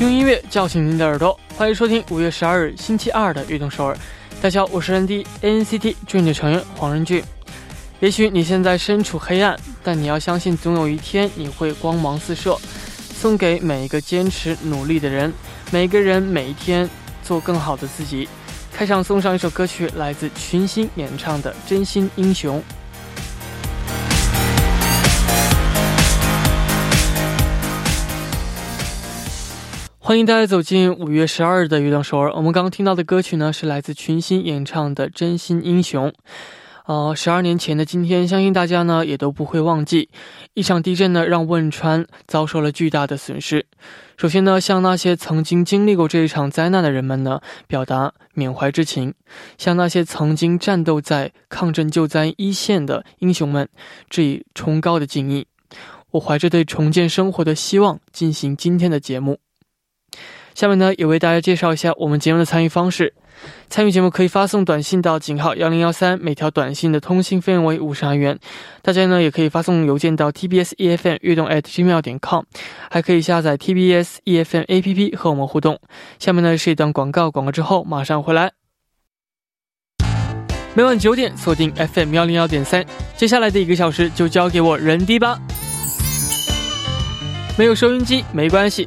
用音乐叫醒您的耳朵，欢迎收听五月十二日星期二的《悦动首尔》。大家好，我是 ND NCT Dream 的成员黄仁俊。也许你现在身处黑暗，但你要相信，总有一天你会光芒四射。送给每一个坚持努力的人，每个人每一天做更好的自己。开场送上一首歌曲，来自群星演唱的《真心英雄》。欢迎大家走进五月十二日的《月亮首尔》。我们刚刚听到的歌曲呢，是来自群星演唱的《真心英雄》。呃，十二年前的今天，相信大家呢也都不会忘记，一场地震呢让汶川遭受了巨大的损失。首先呢，向那些曾经经历过这一场灾难的人们呢表达缅怀之情，向那些曾经战斗在抗震救灾一线的英雄们致以崇高的敬意。我怀着对重建生活的希望进行今天的节目。下面呢，也为大家介绍一下我们节目的参与方式。参与节目可以发送短信到井号幺零幺三，每条短信的通信费用为五十韩元。大家呢也可以发送邮件到 tbs efm 悦动 at gmail 点 com，还可以下载 tbs efm app 和我们互动。下面呢是一段广告，广告之后马上回来。每晚九点锁定 FM 幺零幺点三，接下来的一个小时就交给我人迪吧。没有收音机没关系。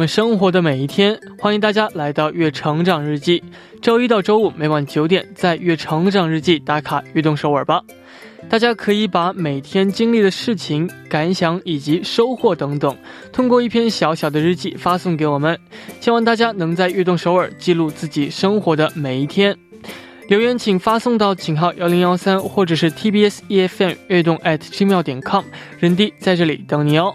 我们生活的每一天，欢迎大家来到《月成长日记》。周一到周五每晚九点，在《月成长日记》打卡悦动首尔吧。大家可以把每天经历的事情、感想以及收获等等，通过一篇小小的日记发送给我们。希望大家能在悦动首尔记录自己生活的每一天。留言请发送到井号幺零幺三，或者是 TBS EFM 悦动 at gmail 点 com，人弟在这里等你哦。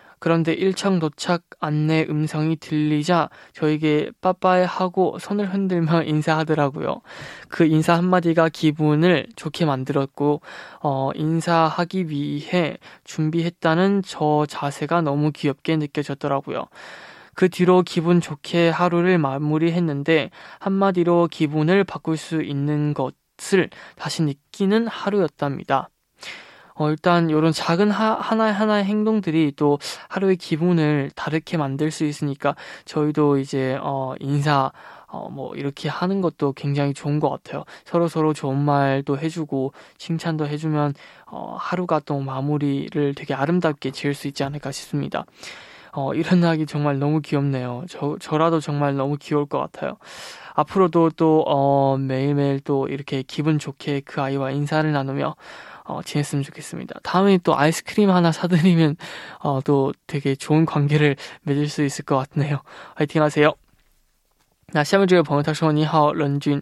그런데 1층 도착 안내 음성이 들리자 저에게 빠빠이 하고 손을 흔들며 인사하더라고요. 그 인사 한마디가 기분을 좋게 만들었고, 어, 인사하기 위해 준비했다는 저 자세가 너무 귀엽게 느껴졌더라고요. 그 뒤로 기분 좋게 하루를 마무리했는데 한마디로 기분을 바꿀 수 있는 것을 다시 느끼는 하루였답니다. 어, 일단 이런 작은 하, 하나하나의 행동들이 또 하루의 기분을 다르게 만들 수 있으니까 저희도 이제 어, 인사 어, 뭐 이렇게 하는 것도 굉장히 좋은 것 같아요. 서로 서로 좋은 말도 해주고 칭찬도 해주면 어, 하루가 또 마무리를 되게 아름답게 지을 수 있지 않을까 싶습니다. 어, 이런 아기 정말 너무 귀엽네요. 저, 저라도 정말 너무 귀여울 것 같아요. 앞으로도 또, 어, 매일매일 또 이렇게 기분 좋게 그 아이와 인사를 나누며 어, 지냈으면 좋겠습니다. 다음에 또 아이스크림 하나 사드리면 어, 또 되게 좋은 관계를 맺을 수 있을 것 같네요. 화이팅 하세요. 나 시험을 주요 번호탁쇼니하오 런쥔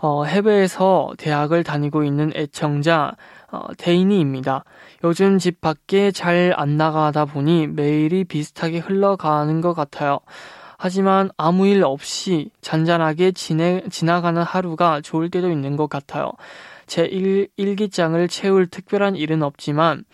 어, 해외에서 대학을 다니고 있는 애청자 어, 대인이입니다. 요즘 집 밖에 잘 안 나가다 보니 매일이 비슷하게 흘러가는 것 같아요. 하지만 아무 일 없이 잔잔하게 지내, 지나가는 하루가 좋을 때도 있는 것 같아요. 제 일, 일기장을 채울 특별한 일은 없지만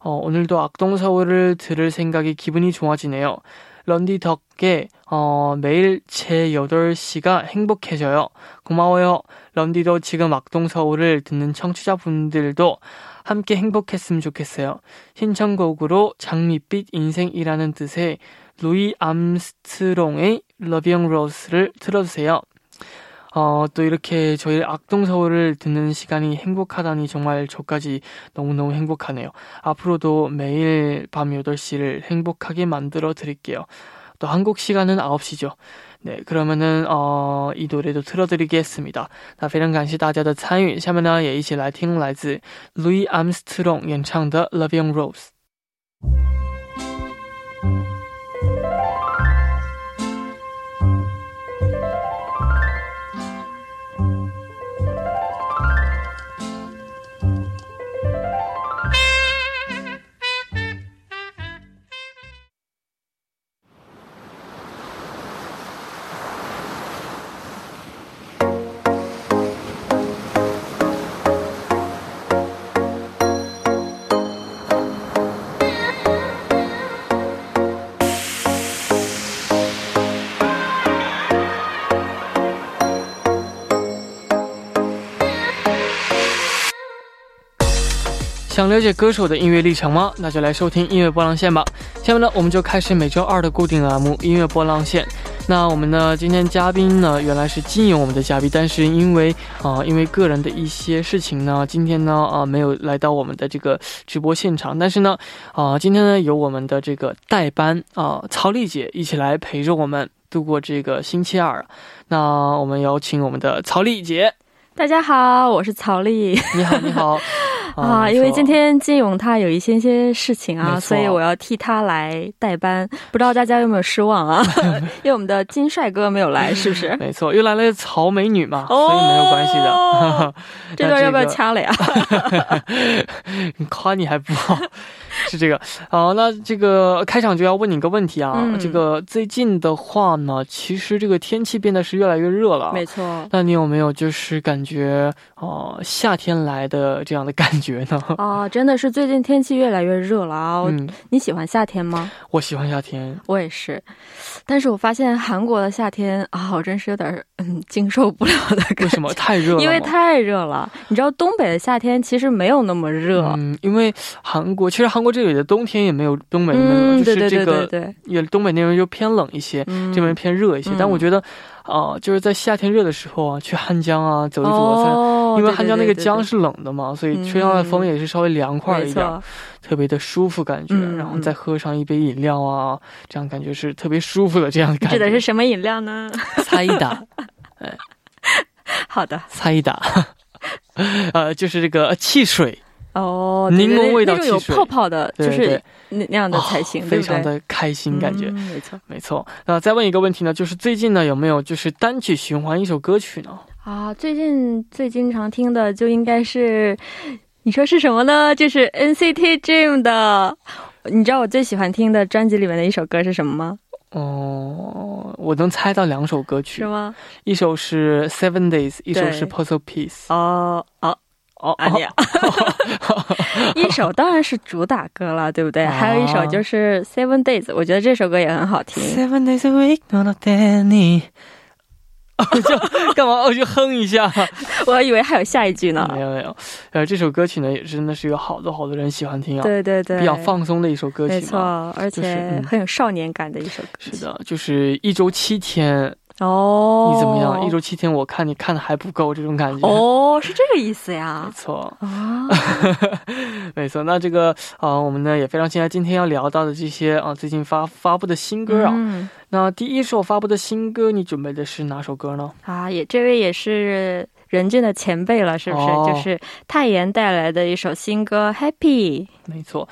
어, 오늘도 악동서울을 들을 생각이 기분이 좋아지네요. 런디 덕에 어, 매일 제 8시가 행복해져요. 고마워요. 런디도 지금 악동서울을 듣는 청취자분들도 함께 행복했으면 좋겠어요. 신청곡으로 장밋빛 인생이라는 뜻의 루이 암스트롱의 러비영 로스를 틀어주세요. 어, 또 이렇게 저희 악동서울을 듣는 시간이 행복하다니 정말 저까지 너무너무 행복하네요. 앞으로도 매일 밤 8시를 행복하게 만들어 드릴게요. 또 한국 시간은 9시죠. 네, 그러면은 어, 이 노래도 틀어드리겠습니다. 那非常感谢大家的参与，下面呢也一起来听来自 Louis Armstrong 演唱的《Loving Rose》。 想了解歌手的音乐历程吗？那就来收听音乐波浪线吧。下面呢，我们就开始每周二的固定栏目音乐波浪线。那我们呢，今天嘉宾呢，原来是金勇我们的嘉宾，但是因为啊，因为个人的一些事情呢，今天呢啊没有来到我们的这个直播现场。但是呢啊，今天呢有我们的这个代班啊，曹丽姐一起来陪着我们度过这个星期二。那我们有请我们的曹丽姐。大家好，我是曹丽。你好，你好。啊，因为今天金勇他有一些些事情啊，所以我要替他来代班。不知道大家有没有失望啊？因为我们的金帅哥没有来，是不是？没错，又来了曹美女嘛，所以没有关系的。这段要不要掐了呀？夸你还不好。是这个，好，那这个开场就要问你一个问题啊，这个最近的话呢，其实这个天气变得是越来越热了，没错。那你有没有就是感觉哦，夏天来的这样的感觉呢？啊，真的是最近天气越来越热了啊。嗯，你喜欢夏天吗？我喜欢夏天，我也是。但是我发现韩国的夏天啊，我真是有点嗯经受不了的感觉。为什么？太热了。因为太热了。你知道东北的夏天其实没有那么热。嗯，因为韩国其实韩国这里的冬天也没有东北那么热，就是这个也东北那边就偏冷一些，这边偏热一些。但我觉得，啊，就是在夏天热的时候啊，去汉江啊走一走，因为汉江那个江是冷的嘛，所以吹上的风也是稍微凉快一点，特别的舒服感觉。然后再喝上一杯饮料啊，这样感觉是特别舒服的这样感觉。指的是什么饮料呢？猜一打，哎，好的，猜一打，呃，就是这个汽水。哦，柠檬味道汽水，有泡泡的，就是那那样的才行，非常的开心感觉。没错，没错。那再问一个问题呢，就是最近呢有没有就是单曲循环一首歌曲呢？啊，最近最经常听的就应该是，你说是什么呢？就是 NCT Dream 的。你知道我最喜欢听的专辑里面的一首歌是什么吗？哦，我能猜到两首歌曲，是吗？一首是 Seven Days，一首是 Puzzle Piece。哦，好。哦，阿尼，一首当然是主打歌了，对不对？还有一首就是《Seven Days》，我觉得这首歌也很好听。Seven Days a Week, not any。就干嘛？我就哼一下。我还以为还有下一句呢。没有没有。呃，这首歌曲呢，也真的是有好多好多人喜欢听啊。对对对。比较放松的一首歌曲。没错，而且很有少年感的一首歌。是的，就是一周七天。哦，你怎么样？一周七天，我看你看的还不够，这种感觉。哦，是这个意思呀。没错。啊，没错。那这个啊，我们呢也非常期待今天要聊到的这些啊，最近发发布的新歌啊。嗯。那第一首发布的新歌，你准备的是哪首歌呢？啊，也这位也是任俊的前辈了，是不是？就是泰妍带来的一首新歌《Happy》。没错。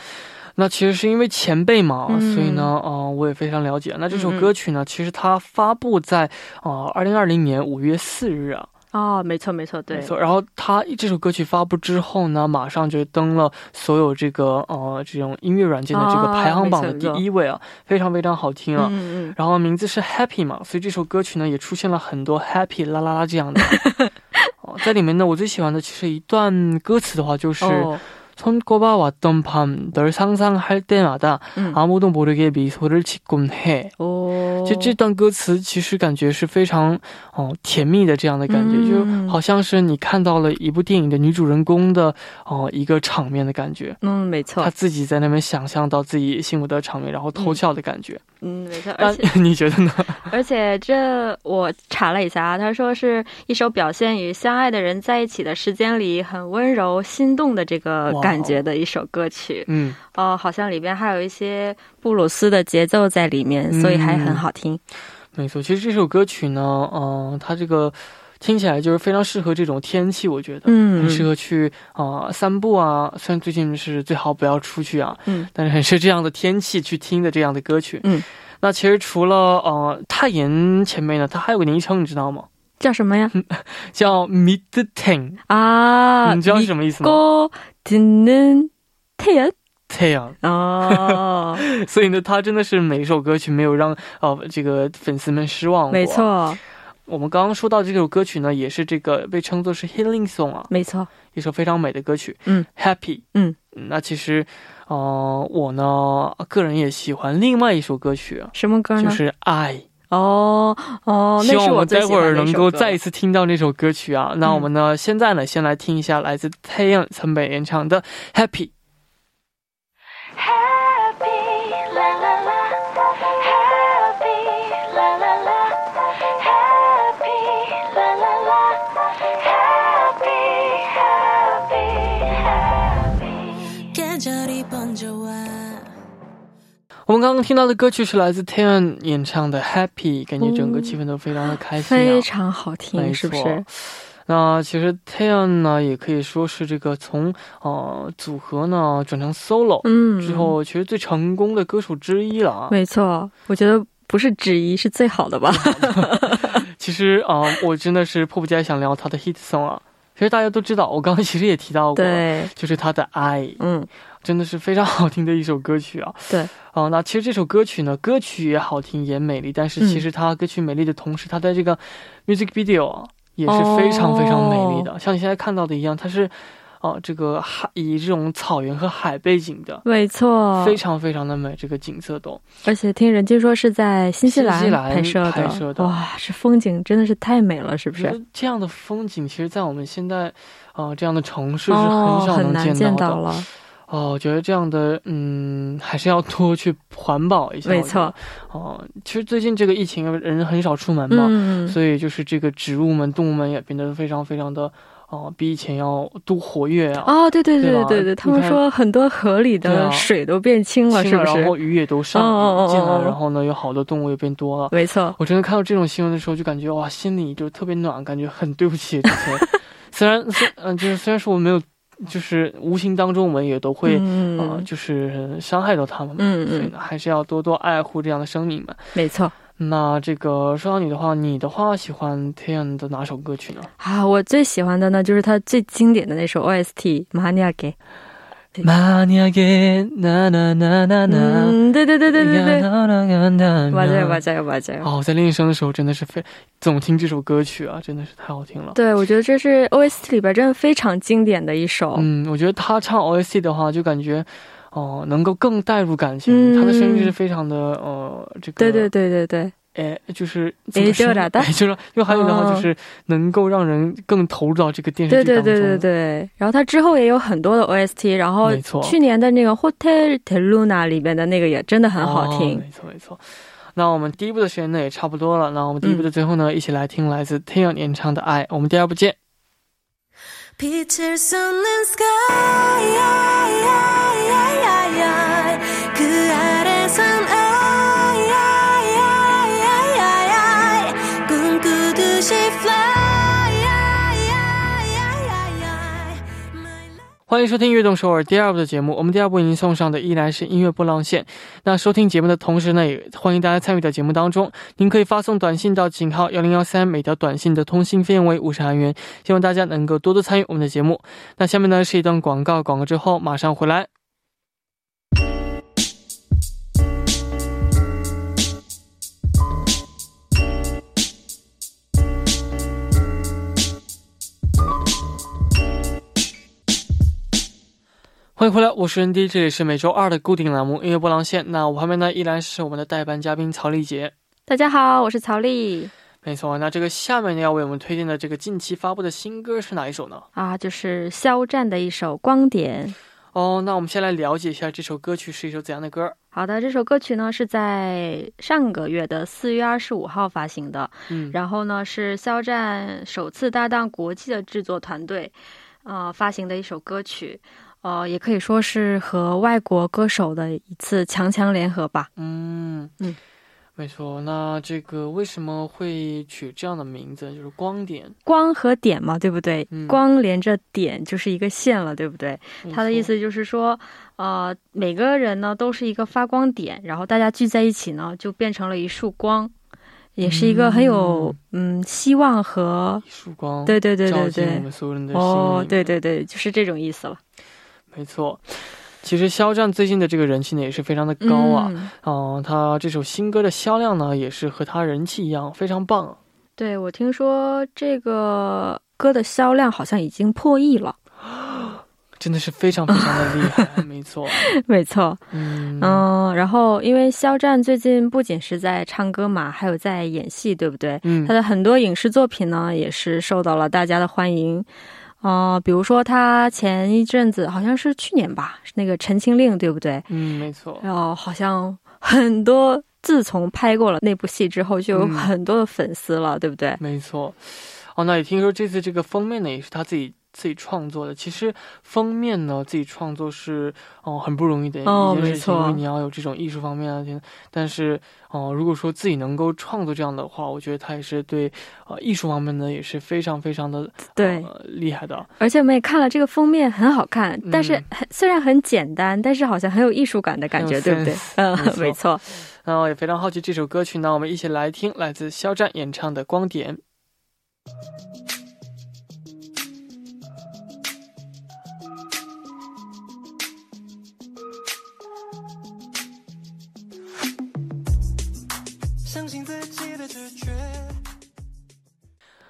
那其实是因为前辈嘛，所以呢，呃，我也非常了解。那这首歌曲呢，其实它发布在啊二零二零年五月四日啊。啊，没错没错，对。没错。然后它这首歌曲发布之后呢，马上就登了所有这个呃这种音乐软件的这个排行榜的第一位啊，非常非常好听啊。嗯嗯。然后名字是 Happy 嘛，所以这首歌曲呢也出现了很多 Happy 啦啦啦这样的。哦，在里面呢，我最喜欢的其实一段歌词的话就是。 손꼽아왔던 밤, 널 상상할 때마다 嗯， 아무도 모르게 미소를 짓곤 해. 哦，其实这段歌词其实感觉是非常哦、甜蜜的这样的感觉，嗯就好像是你看到了一部电影的女主人公的哦、一个场面的感觉，嗯，没错她，自己在那边想象到自己幸福的场面，然后偷笑的感觉。嗯， 没错，而且 你觉得呢？而且这我查了一下啊，他说是一首表现与相爱的人在一起的时间里很温柔心动的这个感觉的一首歌曲。嗯，哦、好像里边还有一些布鲁斯的节奏在里面，所以还很好听。没错。其实这首歌曲呢，嗯、它这个听起来就是非常适合这种天气，我觉得。嗯，很适合去啊、呃散步啊，虽然最近是最好不要出去啊，嗯，但是很适合这样的天气去听的这样的歌曲。嗯，那其实除了呃泰妍前辈呢，他还有个昵称，你知道吗？叫什么呀？叫 Mid Ten，、啊，你知道是什么意思吗？ 고듣는 태연 太阳，哦，所以呢，他真的是每一首歌曲没有让呃这个粉丝们失望过。没，错， 我们刚刚说到这首歌曲呢，也是这个被称作是 Healing Song 啊，没错，一首非常美的歌曲。嗯，Happy。嗯，那其实，呃，我呢个人也喜欢另外一首歌曲，什么歌呢？就是《爱》。哦哦，希望我们待会儿能够再一次听到那首歌曲啊。那我们呢，现在呢，先来听一下来自太阳曾北演唱的《。Happy, 我们刚刚听到的歌曲是来自 Taeyeon 演唱的《Happy》，感觉整个气氛都非常的开心、啊非常好听，是不是？那其实 Taeyeon 呢，也可以说是这个从呃组合呢转成 solo、嗯，之后，其实最成功的歌手之一了啊。没错，我觉得不是之一，是最好的吧？其实啊、呃我真的是迫不及待想聊他的 hit song 啊。其实大家都知道，我刚刚其实也提到过，对，就是他的《爱》，嗯，真的是非常好听的一首歌曲啊。对，啊、那其实这首歌曲呢，歌曲也好听也美丽，但是嗯其实它歌曲美丽的同时，它在这个 music video 啊也是非常非常美丽哦的，像你现在看到的一样，它是哦、这个海以这种草原和海背景的。没错，非常非常的美，这个景色都而且听人家说是在新西兰拍摄的，拍摄的哇，这风景真的是太美了，是不是？这样的风景，其实，在我们现在，呃，这样的城市是哦，很少能见到的。到了，哦，我觉得这样的，嗯，还是要多去环保一下。没错。哦，其实最近这个疫情，人很少出门嘛，嗯，所以就是这个植物们、动物们也变得非常非常的，哦、比以前要多活跃啊。哦，对对对对对对，他们说很多河里的水都变清了，清是不是？然后鱼也都上进来，哦然后呢，有好多动物也变多了。没错，我真的看到这种新闻的时候，就感觉哇，心里就特别暖，感觉很对不起。虽然虽嗯、就是虽然说我没有，就是无形当中我们也都会、嗯呃，就是伤害到他们嘛。嗯嗯，所以呢，还是要多多爱护这样的生命们。没错。那这个说到你的话，你的话喜欢 Taeyeon 的哪首歌曲呢？啊，我最喜欢的呢就是他最经典的那首 OST《马尼亚给》。 만약에나나나나나 嗯，对对对对对对， 맞아 맞아요맞아요맞아요。 哦，在练声的时候真的是非总听这首歌曲啊，真的是太好听了。对，我觉得这是 OST 里边真的非常经典的一首。嗯，我觉得他唱 OST 的话，就感觉哦、能够更带入感情。嗯他的声音是非常的呃，这个对对对对对， 哎，就是怎么说哎就是因为还有的话哦就是能够让人更投入到这个电视对剧当中。对对对对。然后他之后也有很多的 OST，然后没错去年的那个 Hotel Teluna 里边的那个也真的很好听。哦没错没错。那我们第一部的时间呢也差不多了，那我们第一部的最后呢，一起来听来自 Taeyeon 演唱的《爱》。我们第二部见。欢迎收听《悦动首尔》第二部的节目。我们第二部为您送上的依然是音乐波浪线。那收听节目的同时呢，也欢迎大家参与到节目当中。您可以发送短信到井号幺零幺三，每条短信的通信费用为五十韩元。希望大家能够多多参与我们的节目。那下面呢是一段广告，广告之后马上回来。欢迎回来，我是 ND，这里是每周二的固定栏目音乐波浪线。那我旁边呢依然是我们的代班嘉宾曹丽杰。大家好，我是曹丽没错，那这个下面呢要为我们推荐的这个近期发布的新歌是哪一首呢？啊，就是肖战的一首《光点》。哦，那我们先来了解一下这首歌曲是一首怎样的歌。好的，这首歌曲呢是在上个月的四月二十五号发行的，嗯，然后呢是肖战首次搭档国际的制作团队，呃发行的一首歌曲，呃也可以说是和外国歌手的一次强强联合吧。嗯嗯，没错。那这个为什么会取这样的名字？就是光点。光和点嘛，对不对？嗯光连着点就是一个线了，对不对？他的意，思就是说，呃，每个人呢都是一个发光点，然后大家聚在一起呢，就变成了一束光，也是一个很有嗯希望和一束光，对对对对对我对们所有人的哦，对对对，就是这种意思了。没错。其实肖战最近的这个人气呢也是非常的高啊，嗯哦、他这首新歌的销量呢也是和他人气一样非常棒啊。对我听说这个歌的销量好像已经破亿了。真的是非常非常的厉害，没错，没错，嗯嗯，然后因为肖战最近不仅是在唱歌嘛，还有在演戏，对不对？嗯他的很多影视作品呢，也是受到了大家的欢迎。呃，比如说他前一阵子好像是去年吧，是那个《陈情令》，对不对？嗯，没错，然后好像很多，自从拍过了那部戏之后，就有嗯很多的粉丝了，对不对？没错。哦，那也听说这次这个封面呢也是他自己自己创作的。其实封面呢自己创作是哦、很不容易的哦一件事情，因为你要有这种艺术方面啊，但是哦、如果说自己能够创作这样的话，我觉得他也是对呃艺术方面呢也是非常非常的对，呃、厉害的。而且我们也看了这个封面，很好看，嗯但是很虽然很简单，但是好像很有艺术感的感觉，对不对？嗯没，错 没错。那我也非常好奇这首歌曲呢，我们一起来听，来自肖战演唱的《光点》。信自己的直觉。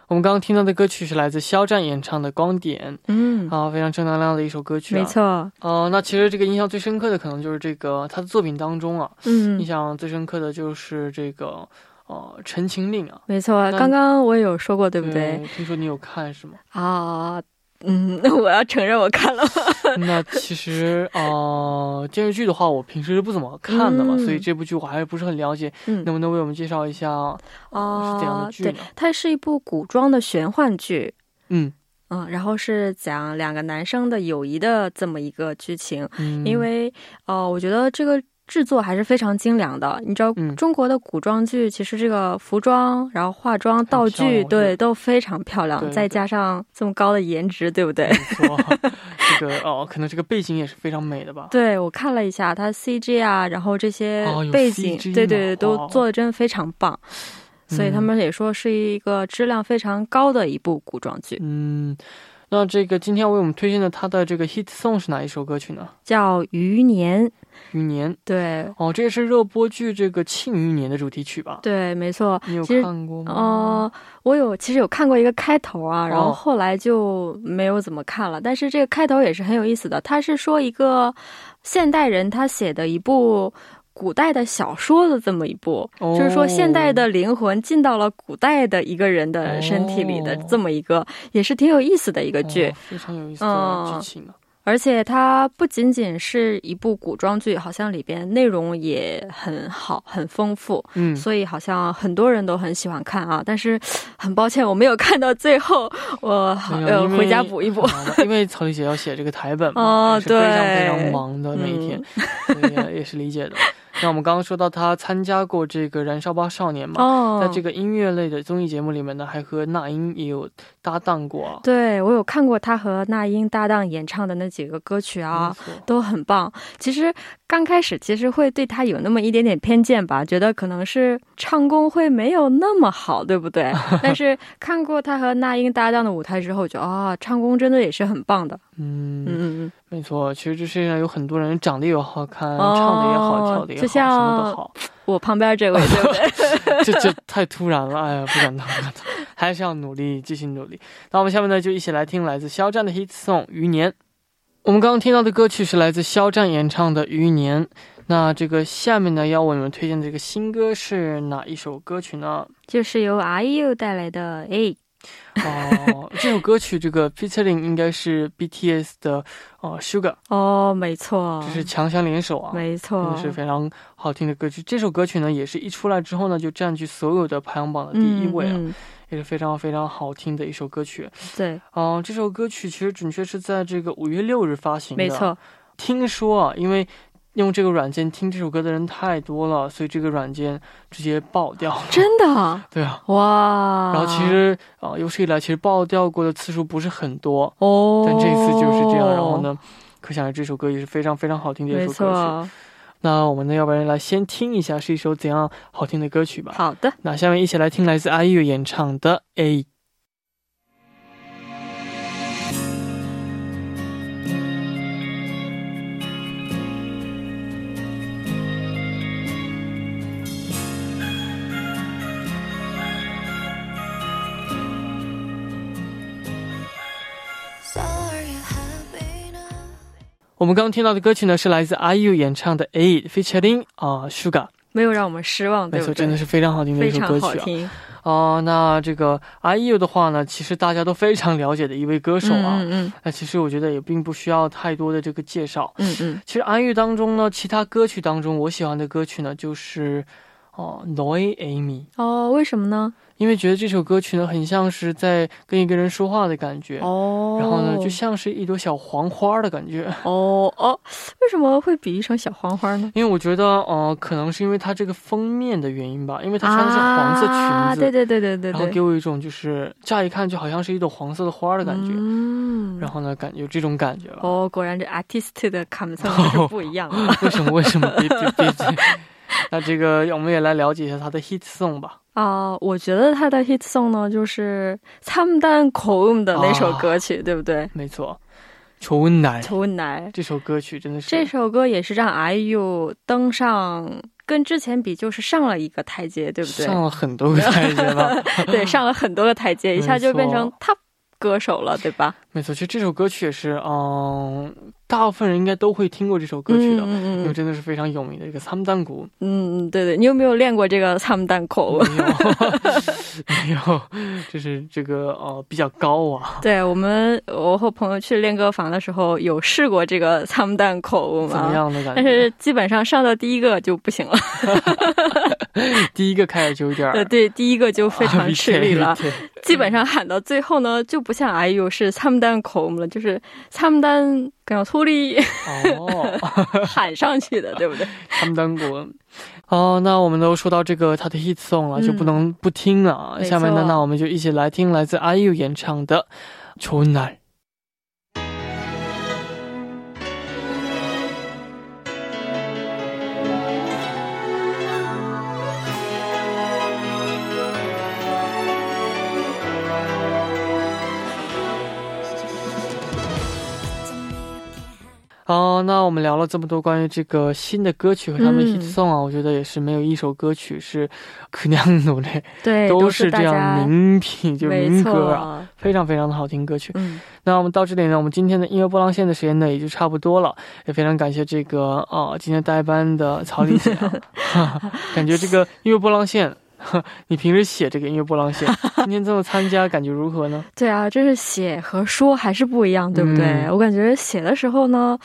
我们刚刚听到的歌曲是来自肖战演唱的《光点》嗯，啊，非常正能量的一首歌曲、啊。没。错。哦、那其实这个印象最深刻的可能就是这个他的作品当中啊，嗯印嗯，象最深刻的就是这个呃《陈情令》啊，没错。刚刚我也有说过，对不对？听说你有看是吗？啊，嗯，那我要承认我看了。那其实呃电视剧的话，我平时是不怎么看的嘛，嗯所以这部剧我还是不是很了解，嗯能不能为我们介绍一下？哦是这样的剧对呢，它是一部古装的玄幻剧。嗯嗯，然后是讲两个男生的友谊的这么一个剧情，嗯，因为呃，我觉得这个制作还是非常精良的。你知道，嗯中国的古装剧其实这个服装，然后化妆、道具，对，都非常漂亮，再加上这么高的颜值，对不对？这个哦，可能这个背景也是非常美的吧。对，我看了一下，它 CG 啊，然后这些背景，对对对，都做的真的非常棒。所以他嗯们也说是一个质量非常高的一部古装剧，嗯，那这个今天为我们推荐的他的这个 hit song 是哪一首歌曲呢？叫《余年》。余年对哦，这也是热播剧这个《庆余年》的主题曲吧？对，没错。你有看过吗？呃，我有其实有看过一个开头啊，然后哦后来就没有怎么看了。但是这个开头也是很有意思的，他是说一个现代人他写的一部。古代的小说的这么一部，哦就是说现代的灵魂进到了古代的一个人的身体里的哦这么一个，也是挺有意思的一个剧。哦非常有意思的嗯剧情啊。而且它不仅仅是一部古装剧，好像里边内容也很好，很丰富。嗯，所以好像很多人都很喜欢看啊，但是很抱歉我没有看到最后，我回家补一补。因为曹丽姐要写这个台本嘛，哦也是非常对非常忙的那一天，所以也也是理解的。那我们刚刚说到他参加过这个《燃烧吧少年》嘛，哦，在这个音乐类的综艺节目里面呢，还和那英也有搭档过啊。对我有看过他和那英搭档演唱的那几个歌曲啊都很棒。其实刚开始其实会对他有那么一点点偏见吧，觉得可能是唱功会没有那么好，对不对？但是看过他和那英搭档的舞台之后，觉得啊，唱功真的也是很棒的。嗯，嗯嗯嗯。没错。其实这世界上有很多人长得又好看，哦唱的也好，跳的也好，什么都好。我旁边这位，对不对？这这太突然了，哎呀，不敢当，不敢当，还是要努力，继续努力。那我们下面呢，就一起来听来自肖战的 hit song《余年》。我们刚刚听到的歌曲是来自肖战演唱的《余年》。那这个下面呢，要为你们推荐的这个新歌是哪一首歌曲呢？就是由 IU 带来的《哎》哦，这首歌曲这个 featuring 应该是 BTS 的呃 Sugar，哦，没错，这是强强联手啊，没真错的，是非常好听的歌曲。这首歌曲呢，也是一出来之后呢，就占据所有的排行榜的第一位啊，嗯，嗯也是非常非常好听的一首歌曲。对，嗯、这首歌曲其实准确是在这个五月六日发行的。没错，听说啊，因为用这个软件听这首歌的人太多了，所以这个软件直接爆掉了。真的 对啊，哇！然后其实啊、有史以来其实爆掉过的次数不是很多，哦，但这次就是这样。然后呢，可想而知这首歌也是非常非常好听的一首歌曲。那我们呢，要不然来先听一下是一首怎样好听的歌曲吧。好的。那下面一起来听来自阿月演唱的《A》。我们刚刚听到的歌曲呢，是来自 IU 演唱的《A》，featuring 啊、Sugar，没有让我们失望，没错？真的是非常好听的一首歌曲啊。哦、那这个 IU 的话呢，其实大家都非常了解的一位歌手啊。嗯嗯那其实我觉得也并不需要太多的这个介绍。嗯嗯其实 IU 当中呢，其他歌曲当中，我喜欢的歌曲呢，就是哦《Noi Amy》，哦，为什么呢？因为觉得这首歌曲呢，很像是在跟一个人说话的感觉。哦，然后呢，就像是一朵小黄花的感觉，哦哦，为什么会比喻成小黄花呢？因为我觉得，呃，可能是因为它这个封面的原因吧，因为它穿的是黄色裙子，啊，对对对对对对，然后给我一种就是乍一看就好像是一朵黄色的花的感觉，嗯，然后呢，感觉这种感觉吧。哦，果然这 artist 的感受是不一样的。为什么？为什么？别别别！那这个我们也来了解一下他的 hit song 吧。啊我觉得他的 hit song 呢就是他们单口用的那首歌曲对不对？没错求温奶求温奶这首歌曲真的是这首歌也是让 iu 登上跟之前比就是上了一个台阶对不对？上了很多个台阶了 对上了很多个台阶 一下就变成他歌手了对吧？没错其实这首歌曲也是嗯大部分人应该都会听过这首歌曲的，嗯因为真的是非常有名的一个三丹鼓。嗯嗯，对对，你有没有练过这个参丹口？没有，没有，就是这个呃比较高啊。对我们，我和朋友去练歌房的时候有试过这个参丹口怎么，样的感觉但？是基本上上到第一个就不行了。第一个开始就有点儿 呃，对，第一个就非常吃力了。对，基本上喊到最后呢，就不像哎呦是参丹口了，就是参丹跟脱力哦，喊上去的，对不对？他们当过。哦，那我们都说到这个他的 hit song 了，嗯就不能不听了啊。下面呢，那我们就一起来听来自 IU 演唱的《좋은 那我们聊了这么多关于这个新的歌曲和他们的嗯 hit song 啊，我觉得也是没有一首歌曲是可那种的，对，都是这样名品，就没民歌啊，非常非常的好听歌曲。嗯，那我们到这里呢，我们今天的音乐波浪线的时间呢也就差不多了，也非常感谢这个啊、今天代班的曹丽姐啊，哈哈感觉这个音乐波浪线。呵 你平时写这个音乐波浪线，今天这么参加，感觉如何呢？对啊，这是写和说还是不一样，对不对？嗯我感觉写的时候呢，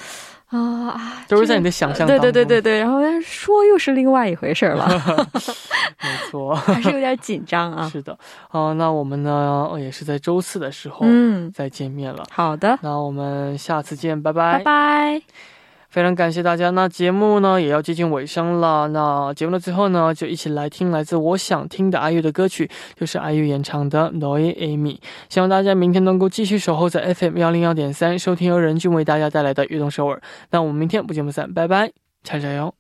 啊、啊，都是在你的想象当对中。对对对对，然后但是说又是另外一回事儿了，没错，还是有点紧张啊。是的。啊、那我们呢呃也是在周四的时候嗯，再见面了。好的，那我们下次见，拜拜拜拜。非常感谢大家。那节目呢也要接近尾声了。那节目的最后呢，就一起来听来自我想听的阿 U 的歌曲，就是阿 U 演唱的《Noi Amy》。希望大家明天能够继续守候在 FM 幺零幺点三，收听由任俊为大家带来的悦动首尔。那我们明天不见不散，拜拜，加油！